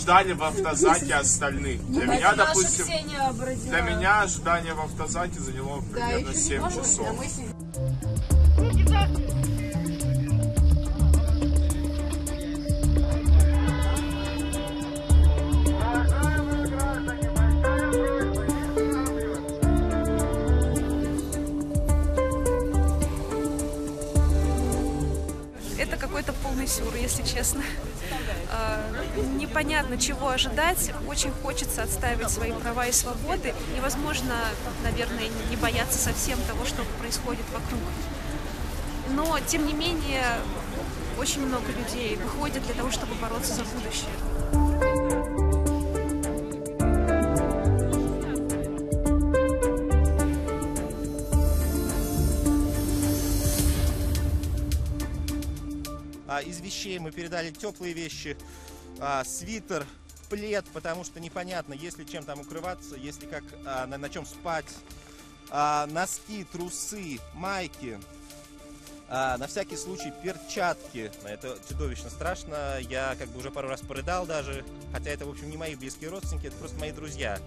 ждали в автозаке остальных. Для меня, допустим, для меня ожидание в автозаке заняло примерно 7 часов. Это какой-то полный сюр, если честно. А, Непонятно, чего ожидать. Очень хочется отстаивать свои права и свободы. Невозможно, наверное, не бояться совсем того, что происходит вокруг. Но, тем не менее, очень много людей выходят для того, чтобы бороться за будущее. А, из вещей мы передали теплые вещи, а, свитер, плед, потому что непонятно, есть ли чем там укрываться, есть ли как, а, на, на чем спать, носки, трусы, майки, на всякий случай перчатки. Это чудовищно страшно. Я как бы уже пару раз порыдал даже, хотя это, в общем, не мои близкие родственники, это просто мои друзья.